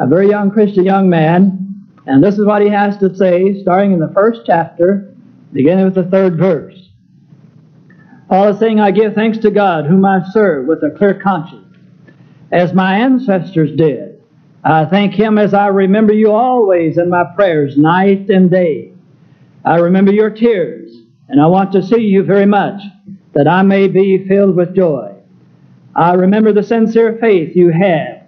a very young Christian young man. And this is what he has to say, starting in the first chapter, beginning with the third verse. Paul is saying, I give thanks to God, whom I serve with a clear conscience, as my ancestors did. I thank him as I remember you always in my prayers, night and day. I remember your tears, and I want to see you very much, that I may be filled with joy. I remember the sincere faith you have,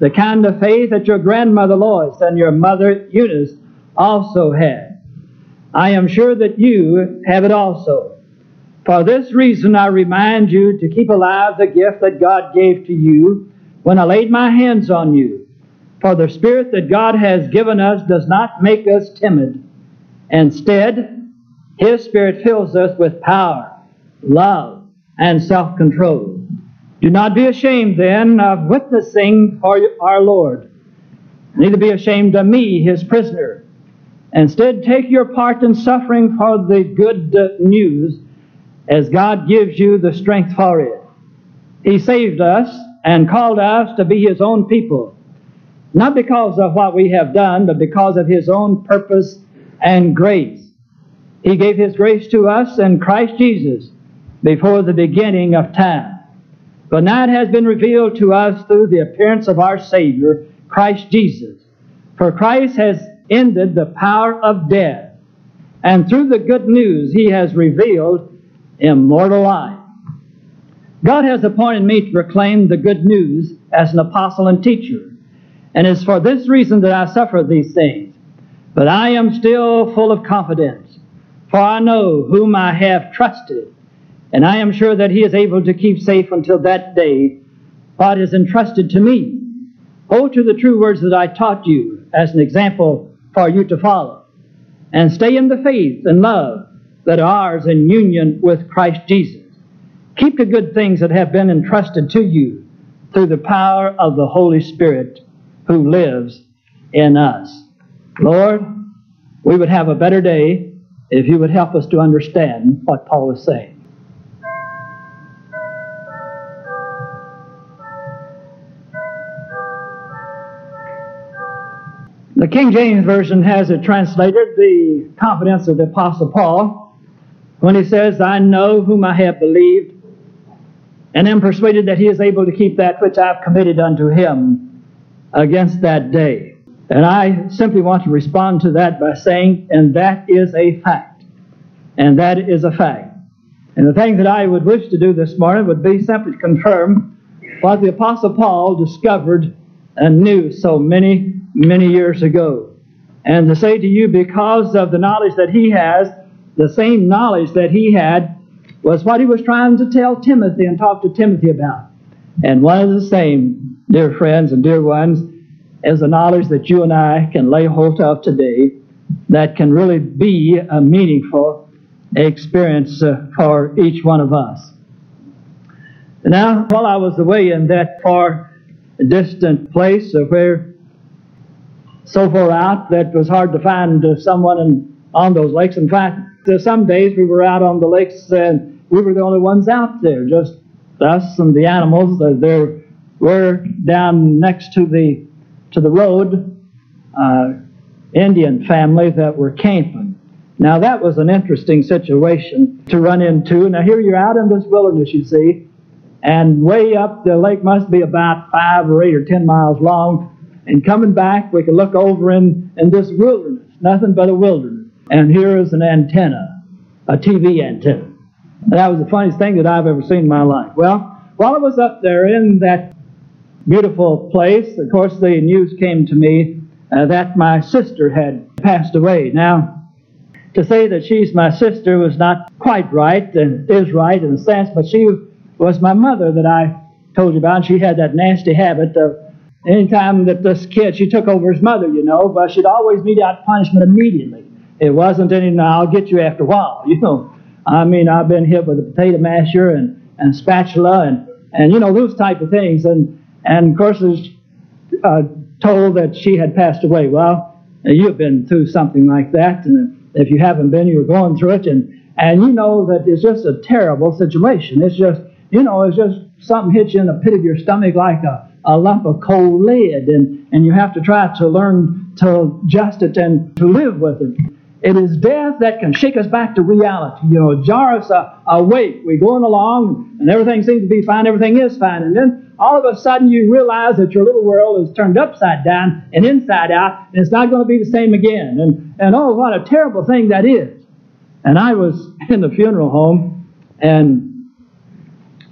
the kind of faith that your grandmother Lois and your mother Eunice also had. I am sure that you have it also. For this reason, I remind you to keep alive the gift that God gave to you when I laid my hands on you. For the Spirit that God has given us does not make us timid. Instead, His Spirit fills us with power, love, and self control. Do not be ashamed then of witnessing for our Lord, neither be ashamed of me, his prisoner. Instead, take your part in suffering for the good news as God gives you the strength for it. He saved us and called us to be his own people, not because of what we have done, but because of his own purpose and grace. He gave his grace to us in Christ Jesus before the beginning of time. But now it has been revealed to us through the appearance of our Savior, Christ Jesus. For Christ has ended the power of death, and through the good news he has revealed immortal life. God has appointed me to proclaim the good news as an apostle and teacher, and it's for this reason that I suffer these things. But I am still full of confidence, for I know whom I have trusted and I am sure that He is able to keep safe until that day what is entrusted to me. Hold to the true words that I taught you as an example for you to follow. And stay in the faith and love that are ours in union with Christ Jesus. Keep the good things that have been entrusted to you through the power of the Holy Spirit who lives in us. Lord, we would have a better day if you would help us to understand what Paul is saying. The King James Version has it translated, the confidence of the Apostle Paul, when he says, I know whom I have believed, and am persuaded that he is able to keep that which I have committed unto him against that day. And I simply want to respond to that by saying, and that is a fact. And that is a fact. And the thing that I would wish to do this morning would be simply to confirm what the Apostle Paul discovered and knew so many many years ago. And to say to you, because of the knowledge that he has, the same knowledge that he had was what he was trying to tell Timothy and talk to Timothy about. And one of the same, dear friends and dear ones, is the knowledge that you and I can lay hold of today that can really be a meaningful experience uh, for each one of us. Now, while I was away in that far distant place of where so far out that it was hard to find uh, someone in, on those lakes. In fact, uh, some days we were out on the lakes and we were the only ones out there, just us and the animals. Uh, there were down next to the to the road uh, Indian family that were camping. Now that was an interesting situation to run into. Now here you're out in this wilderness, you see, and way up the lake must be about five or eight or ten miles long and coming back, we could look over in, in this wilderness, nothing but a wilderness. And here is an antenna, a TV antenna. And that was the funniest thing that I've ever seen in my life. Well, while I was up there in that beautiful place, of course, the news came to me uh, that my sister had passed away. Now, to say that she's my sister was not quite right, and is right in a sense, but she was my mother that I told you about. And she had that nasty habit of anytime that this kid, she took over his mother, you know, but she'd always mete out punishment immediately. It wasn't any, I'll get you after a while, you know. I mean, I've been hit with a potato masher and, and spatula and, and, you know, those type of things. And, and of course, was uh, told that she had passed away. Well, you've been through something like that. And if you haven't been, you're going through it. And, and you know that it's just a terrible situation. It's just, you know, it's just something hits you in the pit of your stomach like a, a lump of cold lead. And, and you have to try to learn to adjust it and to live with it. It is death that can shake us back to reality, you know, jar us awake. We're going along and everything seems to be fine, everything is fine. And then all of a sudden you realize that your little world is turned upside down and inside out, and it's not going to be the same again. And, and oh, what a terrible thing that is. And I was in the funeral home, and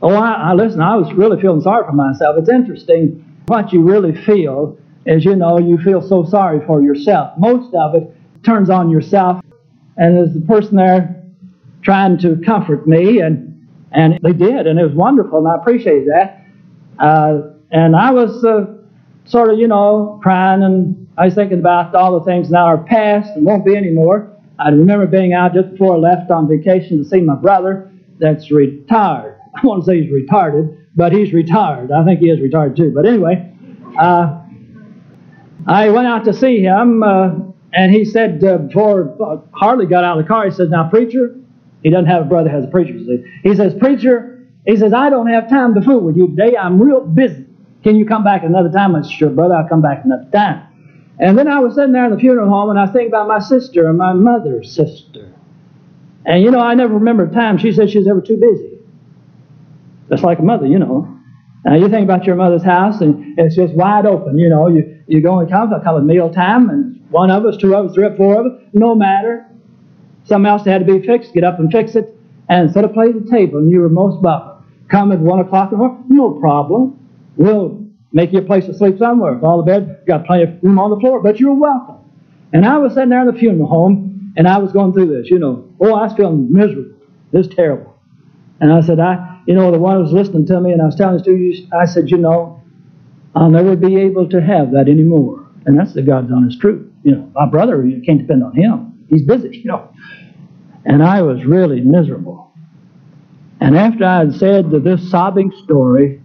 oh, I, I listen, I was really feeling sorry for myself. It's interesting what you really feel is, you know, you feel so sorry for yourself. Most of it turns on yourself. And there's the person there trying to comfort me, and, and they did, and it was wonderful, and I appreciated that. Uh, and I was uh, sort of, you know, crying, and I was thinking about all the things now are past and won't be anymore. I remember being out just before I left on vacation to see my brother that's retired. I won't say he's retarded, but he's retired. I think he is retired too. But anyway, uh, I went out to see him uh, and he said, uh, before uh, Harley got out of the car, he says, Now, preacher, he doesn't have a brother has a preacher. He says, Preacher, he says, I don't have time to fool with you today. I'm real busy. Can you come back another time? I said, Sure, brother, I'll come back another time. And then I was sitting there in the funeral home and I was thinking about my sister and my mother's sister. And you know, I never remember a time she said she was ever too busy. Just like a mother, you know. Now you think about your mother's house and it's just wide open, you know. You you go and come, come at meal time and one of us, two of us, three or four of us, no matter. Something else had to be fixed, get up and fix it, and set a place at the table, and you were most welcome. Come at one o'clock the morning, no problem. We'll make you a place to sleep somewhere. All the bed, got plenty of room on the floor, but you're welcome. And I was sitting there in the funeral home, and I was going through this, you know. Oh, I was feeling miserable. This is terrible. And I said, I, you know, the one was listening to me, and I was telling to you, I said, you know, I'll never be able to have that anymore. And that's the God's honest truth. You know, my brother, you can't depend on him. He's busy, you know. And I was really miserable. And after I had said this sobbing story,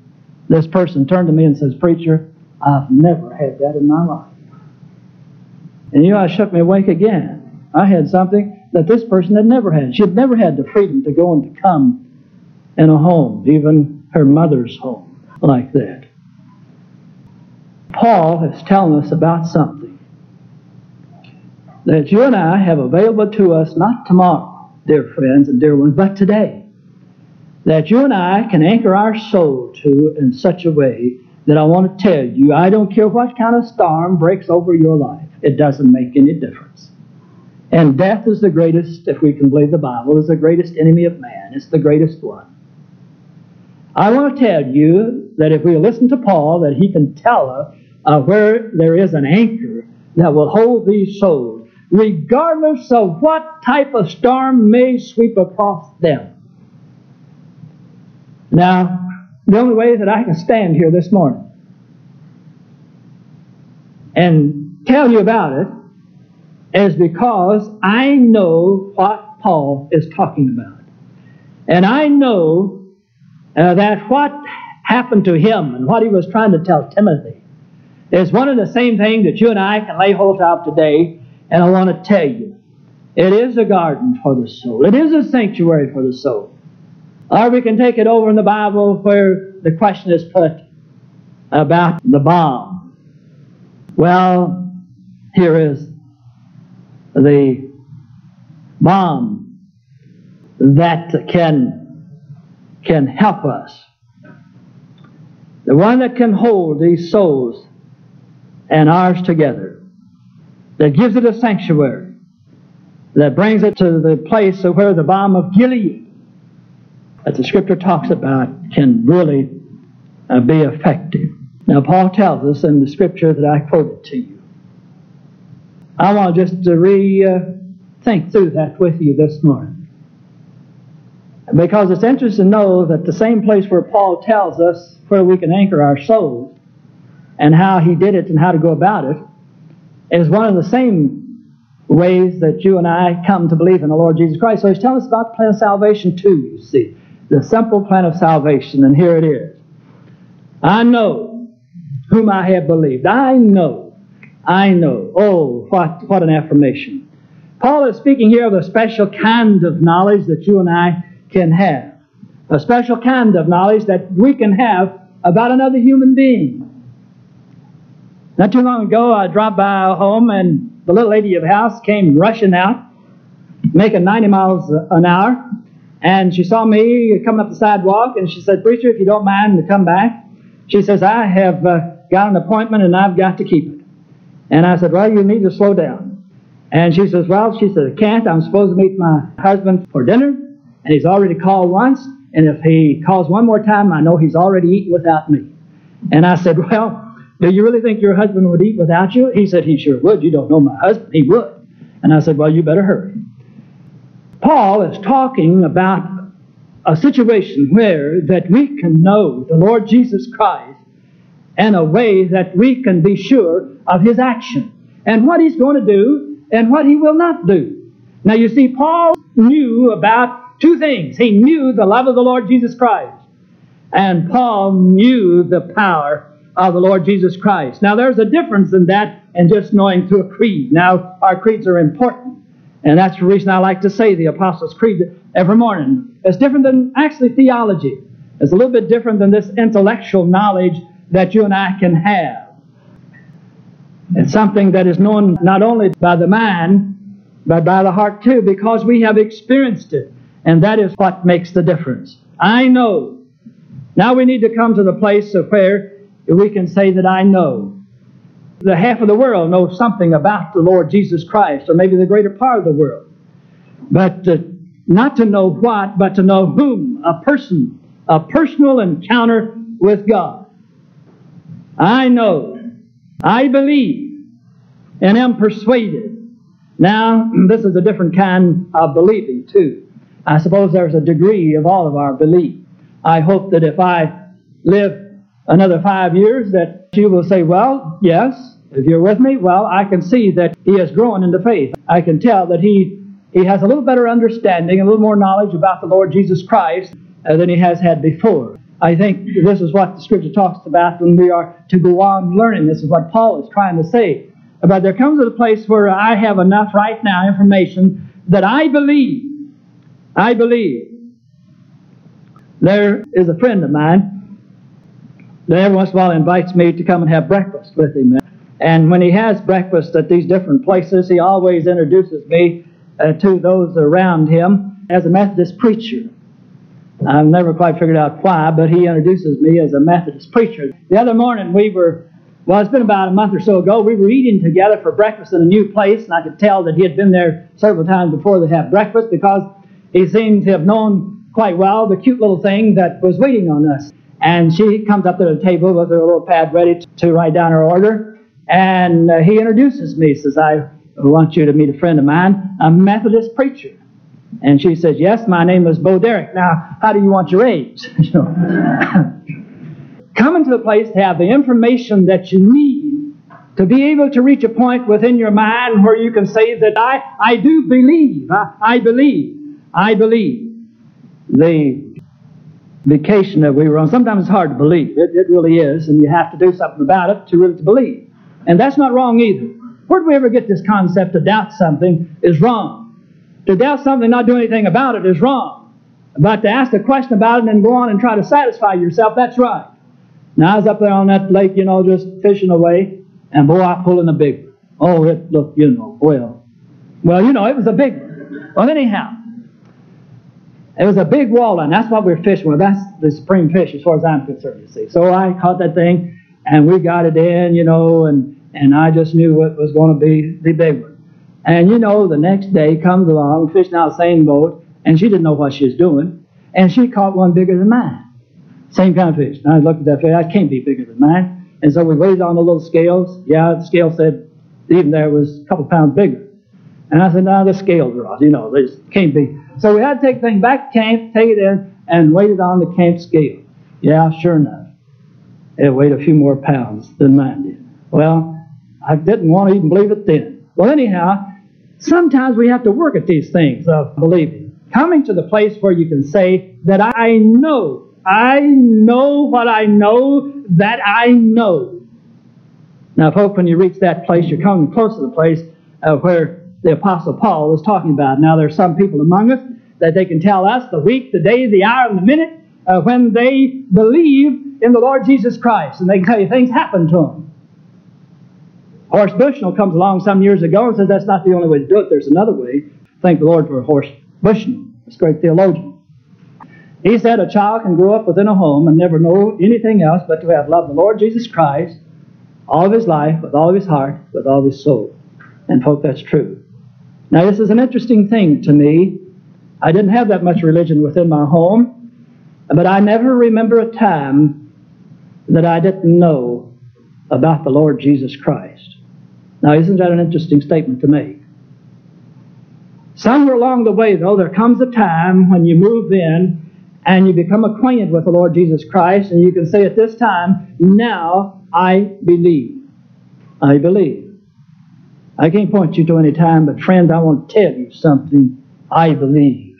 this person turned to me and says, Preacher, I've never had that in my life. And you know, I shook me awake again. I had something that this person had never had. She had never had the freedom to go and to come in a home, even her mother's home, like that. Paul is telling us about something that you and I have available to us not tomorrow, dear friends and dear ones, but today. That you and I can anchor our soul to in such a way that I want to tell you I don't care what kind of storm breaks over your life, it doesn't make any difference. And death is the greatest, if we can believe the Bible, is the greatest enemy of man. It's the greatest one. I want to tell you that if we listen to Paul, that he can tell us uh, where there is an anchor that will hold these souls, regardless of what type of storm may sweep across them. Now, the only way that I can stand here this morning and tell you about it is because I know what Paul is talking about. And I know uh, that what happened to him and what he was trying to tell Timothy is one of the same things that you and I can lay hold of today, and I want to tell you. It is a garden for the soul. It is a sanctuary for the soul. Or we can take it over in the Bible where the question is put about the balm. Well, here is the balm that can, can help us. The one that can hold these souls and ours together, that gives it a sanctuary, that brings it to the place of where the balm of Gilead, that the Scripture talks about, can really uh, be effective. Now, Paul tells us in the Scripture that I quoted to you. I want just to re uh, through that with you this morning. Because it's interesting to know that the same place where Paul tells us where we can anchor our souls and how he did it and how to go about it is one of the same ways that you and I come to believe in the Lord Jesus Christ. So he's telling us about the plan of salvation too, you see. The simple plan of salvation, and here it is. I know whom I have believed. I know. I know. Oh, what, what an affirmation. Paul is speaking here of a special kind of knowledge that you and I can have. A special kind of knowledge that we can have about another human being. Not too long ago, I dropped by a home and the little lady of the house came rushing out, making 90 miles an hour. And she saw me coming up the sidewalk and she said, Preacher, if you don't mind to come back. She says, I have uh, got an appointment and I've got to keep it. And I said, Well, you need to slow down. And she says, Well, she said, I can't. I'm supposed to meet my husband for dinner. And he's already called once. And if he calls one more time, I know he's already eaten without me. And I said, Well, do you really think your husband would eat without you? He said he sure would. You don't know my husband. He would. And I said, Well, you better hurry. Paul is talking about a situation where that we can know the Lord Jesus Christ in a way that we can be sure of his action and what he's going to do and what he will not do. Now you see, Paul knew about two things. He knew the love of the Lord Jesus Christ, and Paul knew the power of the Lord Jesus Christ. Now, there's a difference in that and just knowing through a creed. Now, our creeds are important, and that's the reason I like to say the Apostles' Creed every morning. It's different than actually theology. It's a little bit different than this intellectual knowledge that you and I can have. It's something that is known not only by the mind, but by the heart too, because we have experienced it. And that is what makes the difference. I know. Now we need to come to the place of where we can say that I know. The half of the world knows something about the Lord Jesus Christ, or maybe the greater part of the world. But uh, not to know what, but to know whom, a person, a personal encounter with God. I know, I believe, and am persuaded. Now, this is a different kind of believing, too. I suppose there's a degree of all of our belief. I hope that if I live another five years that you will say, well, yes, if you're with me, well, I can see that he has grown in the faith. I can tell that he, he has a little better understanding, a little more knowledge about the Lord Jesus Christ uh, than he has had before. I think this is what the Scripture talks about when we are to go on learning. This is what Paul is trying to say. But there comes a place where I have enough right now information that I believe. I believe. There is a friend of mine that every once in a while invites me to come and have breakfast with him. And when he has breakfast at these different places, he always introduces me uh, to those around him as a Methodist preacher. I've never quite figured out why, but he introduces me as a Methodist preacher. The other morning we were, well, it's been about a month or so ago, we were eating together for breakfast in a new place, and I could tell that he had been there several times before to have breakfast because he seemed to have known quite well the cute little thing that was waiting on us. And she comes up to the table with her little pad ready to write down her order. And uh, he introduces me, says, I want you to meet a friend of mine, a Methodist preacher. And she says, Yes, my name is Bo Derek. Now, how do you want your age? you know. Coming to the place to have the information that you need to be able to reach a point within your mind where you can say that I, I do believe, I, I believe, I believe. The vacation that we were on, sometimes it's hard to believe. It, it really is, and you have to do something about it to really to believe. And that's not wrong either. Where did we ever get this concept to doubt something is wrong? To doubt something, not do anything about it is wrong. But to ask a question about it and then go on and try to satisfy yourself, that's right. Now I was up there on that lake, you know, just fishing away, and boy, I pulling a big one. Oh, it looked, you know, well. Well, you know, it was a big one. Well, anyhow, it was a big walleye. and That's what we are fishing with. That's the supreme fish as far as I'm concerned, you see. So I caught that thing and we got it in, you know, and, and I just knew it was going to be the big one. And you know, the next day comes along, fishing out the same boat, and she didn't know what she was doing, and she caught one bigger than mine. Same kind of fish. And I looked at that fish, that can't be bigger than mine. And so we weighed on the little scales. Yeah, the scale said even there was a couple pounds bigger. And I said, no, the scales are off. You know, they can't be. So we had to take the thing back to camp, take it in, and weigh it on the camp scale. Yeah, sure enough. It weighed a few more pounds than mine did. Well, I didn't want to even believe it then. Well, anyhow, sometimes we have to work at these things of believing. Coming to the place where you can say that I know, I know what I know that I know. Now, folks, when you reach that place, you're coming close to the place uh, where the Apostle Paul was talking about. Now, there are some people among us that they can tell us the week, the day, the hour, and the minute uh, when they believe in the Lord Jesus Christ, and they can tell you things happen to them. Horace Bushnell comes along some years ago and says that's not the only way to do it. There's another way. Thank the Lord for Horace Bushnell, this great theologian. He said a child can grow up within a home and never know anything else but to have loved the Lord Jesus Christ all of his life, with all of his heart, with all of his soul. And, folk, that's true. Now, this is an interesting thing to me. I didn't have that much religion within my home, but I never remember a time that I didn't know about the Lord Jesus Christ. Now, isn't that an interesting statement to make? Somewhere along the way, though, there comes a time when you move in and you become acquainted with the Lord Jesus Christ, and you can say at this time, now I believe. I believe. I can't point you to any time, but friends, I want to tell you something. I believe.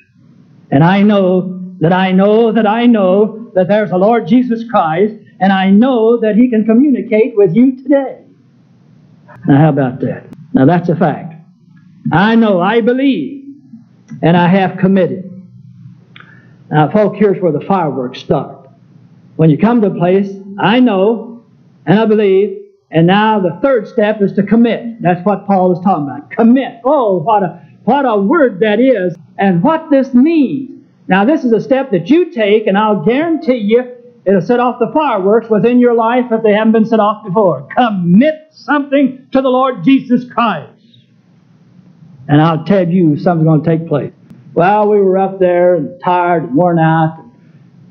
And I know that I know that I know that there's a Lord Jesus Christ, and I know that He can communicate with you today. Now, how about that? Now, that's a fact. I know, I believe, and I have committed. Now, folks, here's where the fireworks start. When you come to a place, I know, and I believe, and now the third step is to commit. That's what Paul is talking about. Commit. Oh, what a, what a word that is, and what this means. Now, this is a step that you take, and I'll guarantee you it'll set off the fireworks within your life if they haven't been set off before. Commit something to the Lord Jesus Christ. And I'll tell you something's going to take place. Well, we were up there and tired and worn out,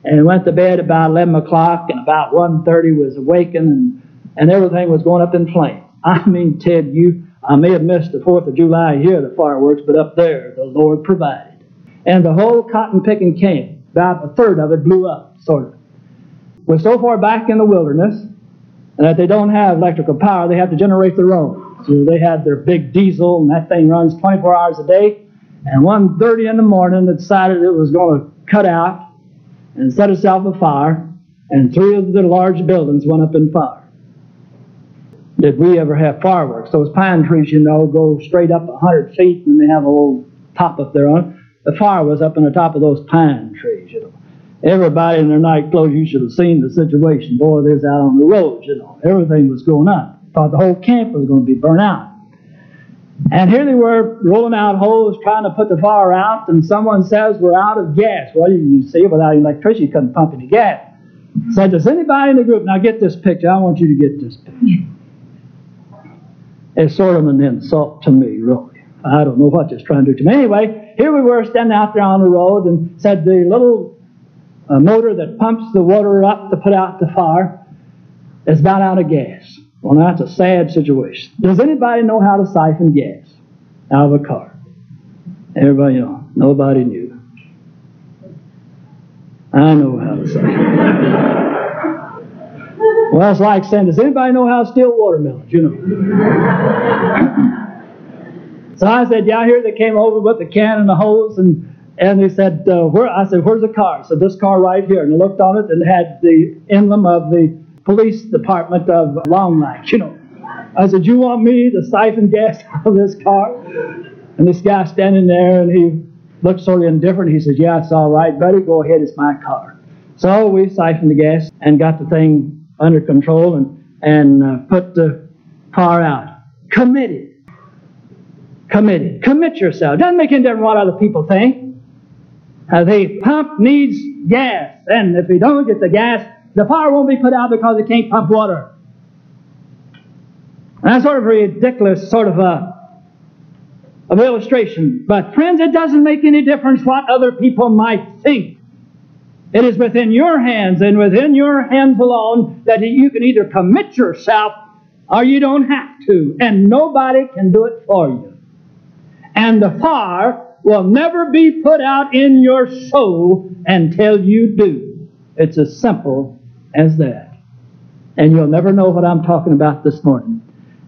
and went to bed about 11 o'clock, and about 1.30 was awakened, and, and everything was going up in flames. I mean, Ted, you, I may have missed the 4th of July here, the fireworks, but up there, the Lord provided. And the whole cotton picking camp, about a third of it blew up, sort of. We're so far back in the wilderness that they don't have electrical power, they have to generate their own. So they had their big diesel, and that thing runs 24 hours a day. And 1.30 in the morning, they decided it was going to cut out and set itself afire, and three of the large buildings went up in fire. Did we ever have fireworks? Those pine trees, you know, go straight up 100 feet, and they have a little top up there on. The fire was up in the top of those pine trees, you know. Everybody in their night clothes, you should have seen the situation. Boy, there's out on the roads, you know. Everything was going up. Thought the whole camp was going to be burnt out. And here they were rolling out hose trying to put the fire out, and someone says, We're out of gas. Well, you see, without electricity, you couldn't pump any gas. Said, Does anybody in the group, now get this picture, I want you to get this picture. It's sort of an insult to me, really. I don't know what it's trying to do to me. Anyway, here we were standing out there on the road and said the little uh, motor that pumps the water up to put out the fire is about out of gas. Well, that's a sad situation. Does anybody know how to siphon gas out of a car? Everybody know. Nobody knew. I know how to siphon. Well, that's like saying, does anybody know how to steal watermelons? You know. so I said, yeah, here they came over with the can and the hose, and and they said, uh, where? I said, where's the car? So this car right here. And I looked on it and it had the emblem of the police department of Long Lake, you know. I said, you want me to siphon gas out of this car? And this guy standing there and he looked sort of indifferent. He says, yeah, it's all right, buddy. Go ahead. It's my car. So we siphoned the gas and got the thing under control and, and uh, put the car out. Committed. Committed. Commit Commit yourself. Doesn't make any difference what other people think. Uh, the pump needs gas, and if we don't get the gas, the fire won't be put out because it can't pump water. And that's sort of a ridiculous sort of a, of illustration. But friends, it doesn't make any difference what other people might think. It is within your hands and within your hands alone that you can either commit yourself or you don't have to. And nobody can do it for you. And the fire will never be put out in your soul until you do. It's as simple as that. And you'll never know what I'm talking about this morning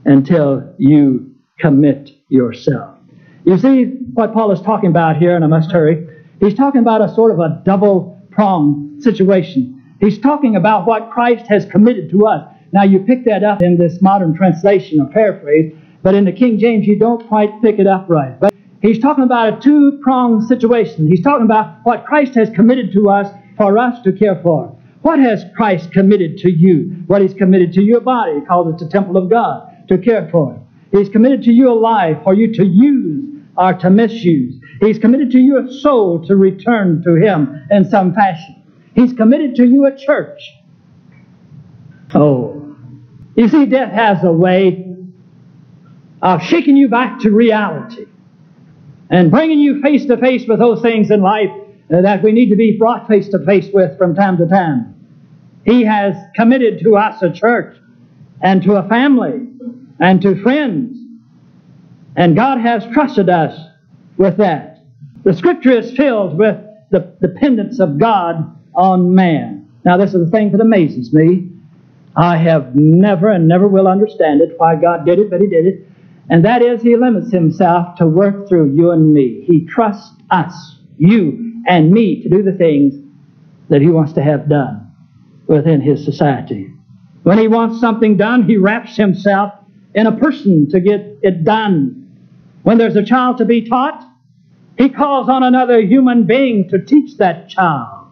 until you commit yourself. You see what Paul is talking about here, and I must hurry. He's talking about a sort of a double pronged situation. He's talking about what Christ has committed to us. Now, you pick that up in this modern translation or paraphrase, but in the King James, you don't quite pick it up right. But he's talking about a two pronged situation. He's talking about what Christ has committed to us for us to care for. What has Christ committed to you? What He's committed to your body. He calls it the temple of God to care for. He's committed to you a life for you to use or to misuse. He's committed to you a soul to return to Him in some fashion. He's committed to you a church. Oh. You see, death has a way of shaking you back to reality and bringing you face to face with those things in life that we need to be brought face to face with from time to time. He has committed to us a church and to a family and to friends. And God has trusted us with that. The scripture is filled with the dependence of God on man. Now, this is the thing that amazes me. I have never and never will understand it, why God did it, but He did it. And that is, He limits Himself to work through you and me. He trusts us, you and me, to do the things that He wants to have done within his society. When he wants something done, he wraps himself in a person to get it done. When there's a child to be taught, he calls on another human being to teach that child.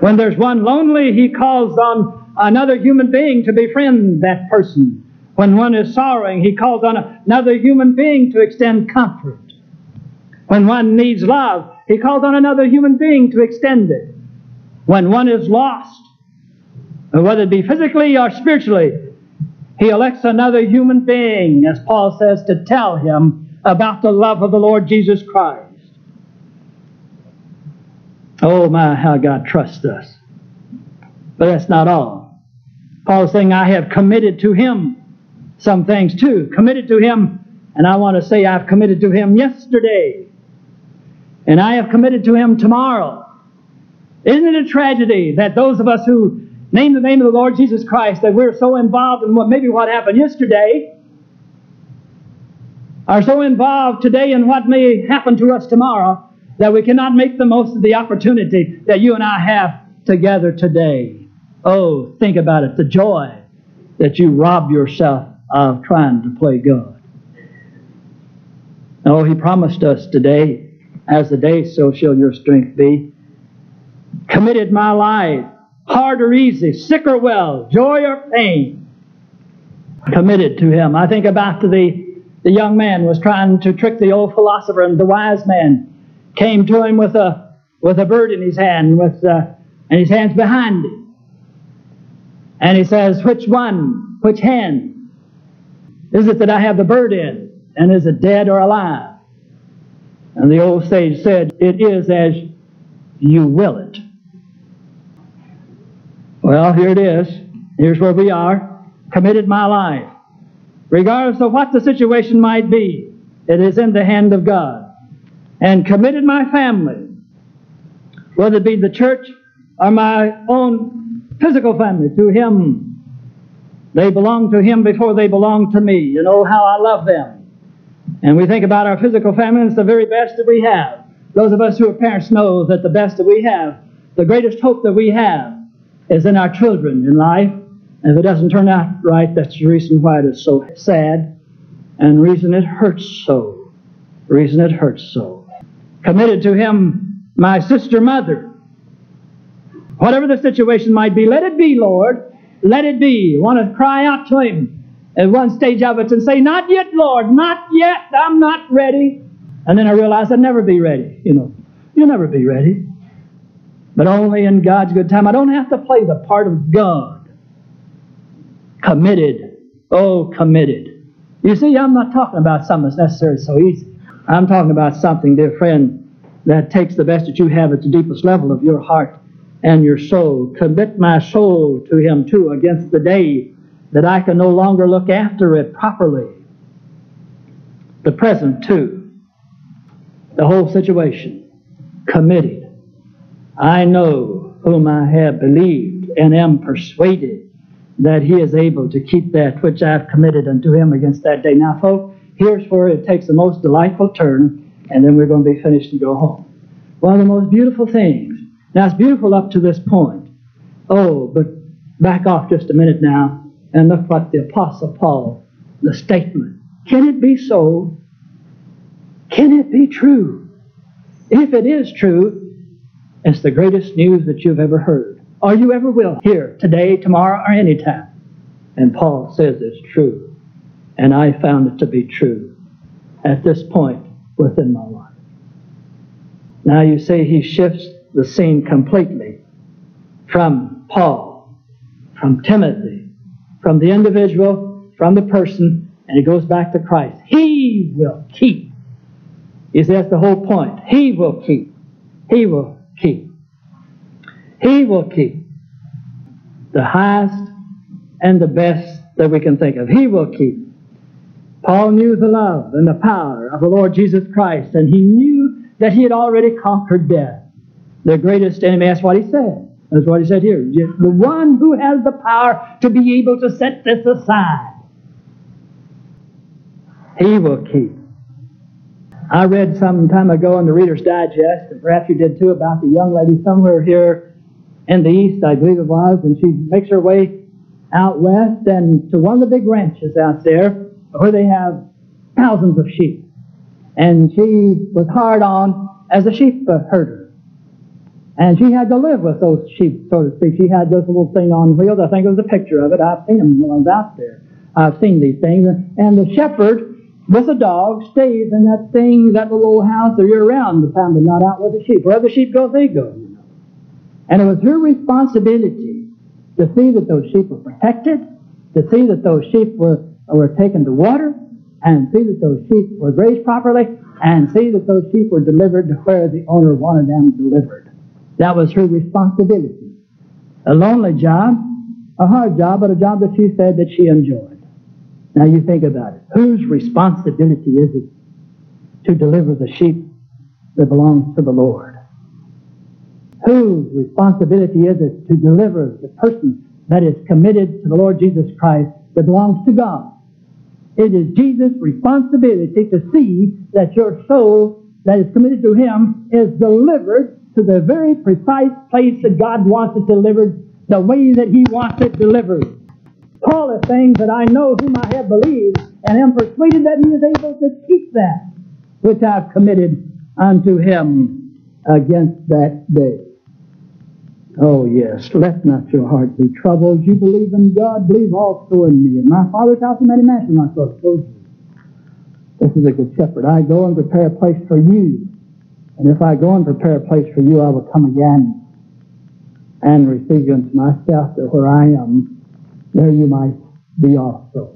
When there's one lonely, he calls on another human being to befriend that person. When one is sorrowing, he calls on another human being to extend comfort. When one needs love, he calls on another human being to extend it. When one is lost, whether it be physically or spiritually, he elects another human being, as Paul says, to tell him about the love of the Lord Jesus Christ. Oh my, how God trusts us. But that's not all. Paul's saying, I have committed to him some things too. Committed to him, and I want to say I've committed to him yesterday. And I have committed to him tomorrow. Isn't it a tragedy that those of us who name the name of the Lord Jesus Christ, that we're so involved in what maybe what happened yesterday, are so involved today in what may happen to us tomorrow, that we cannot make the most of the opportunity that you and I have together today. Oh, think about it the joy that you rob yourself of trying to play God. Oh, He promised us today, as the day, so shall your strength be. Committed my life hard or easy, sick or well, joy or pain, committed to him. I think about the, the young man was trying to trick the old philosopher, and the wise man came to him with a, with a bird in his hand, with, uh, and his hand's behind him. And he says, Which one, which hand is it that I have the bird in? And is it dead or alive? And the old sage said, It is as you will it. Well, here it is. Here's where we are. Committed my life. Regardless of what the situation might be, it is in the hand of God. And committed my family, whether it be the church or my own physical family, to Him. They belong to Him before they belong to me. You know how I love them. And we think about our physical family, and it's the very best that we have. Those of us who are parents know that the best that we have, the greatest hope that we have, is in our children in life. And if it doesn't turn out right, that's the reason why it is so sad and reason it hurts so. Reason it hurts so. Committed to Him, my sister mother. Whatever the situation might be, let it be, Lord. Let it be. I want to cry out to Him at one stage of it and say, Not yet, Lord, not yet. I'm not ready. And then I realize I'll never be ready. You know, you'll never be ready but only in God's good time. I don't have to play the part of God. Committed. Oh, committed. You see, I'm not talking about something that's necessarily so easy. I'm talking about something, dear friend, that takes the best that you have at the deepest level of your heart and your soul. Commit my soul to Him too against the day that I can no longer look after it properly. The present too. The whole situation. Committed. I know whom I have believed and am persuaded that he is able to keep that which I have committed unto him against that day. Now, folks, here's where it takes the most delightful turn, and then we're going to be finished and go home. One of the most beautiful things. Now, it's beautiful up to this point. Oh, but back off just a minute now and look what the Apostle Paul, the statement. Can it be so? Can it be true? If it is true, it's the greatest news that you've ever heard, or you ever will hear today, tomorrow, or any time. And Paul says it's true. And I found it to be true at this point within my life. Now you say he shifts the scene completely from Paul, from Timothy, from the individual, from the person, and he goes back to Christ. He will keep. He says that's the whole point. He will keep. He will keep. He will keep the highest and the best that we can think of. He will keep. Paul knew the love and the power of the Lord Jesus Christ, and he knew that he had already conquered death. The greatest enemy, that's what he said. That's what he said here. The one who has the power to be able to set this aside. He will keep. I read some time ago in the Reader's Digest, and perhaps you did too, about the young lady somewhere here in the east, I believe it was, and she makes her way out west and to one of the big ranches out there where they have thousands of sheep. And she was hard on as a sheep herder. And she had to live with those sheep, so to speak. She had this little thing on wheels. I think it was a picture of it. I've seen them when I was out there. I've seen these things. And the shepherd with a dog stays in that thing, that little house the year round, the family not out with the sheep. Where the sheep go, they go. And it was her responsibility to see that those sheep were protected, to see that those sheep were, were taken to water, and see that those sheep were grazed properly, and see that those sheep were delivered to where the owner wanted them delivered. That was her responsibility. A lonely job, a hard job, but a job that she said that she enjoyed. Now you think about it. Whose responsibility is it to deliver the sheep that belongs to the Lord? Whose responsibility is it to deliver the person that is committed to the Lord Jesus Christ that belongs to God? It is Jesus' responsibility to see that your soul that is committed to Him is delivered to the very precise place that God wants it delivered, the way that He wants it delivered. Paul is saying that I know whom I have believed, and am persuaded that He is able to keep that which I have committed unto Him against that day. Oh, yes, let not your heart be troubled. You believe in God, believe also in me. In my Father's house are many mansions, I so told you. This is a good shepherd. I go and prepare a place for you. And if I go and prepare a place for you, I will come again and receive you unto myself, that where I am, there you might be also.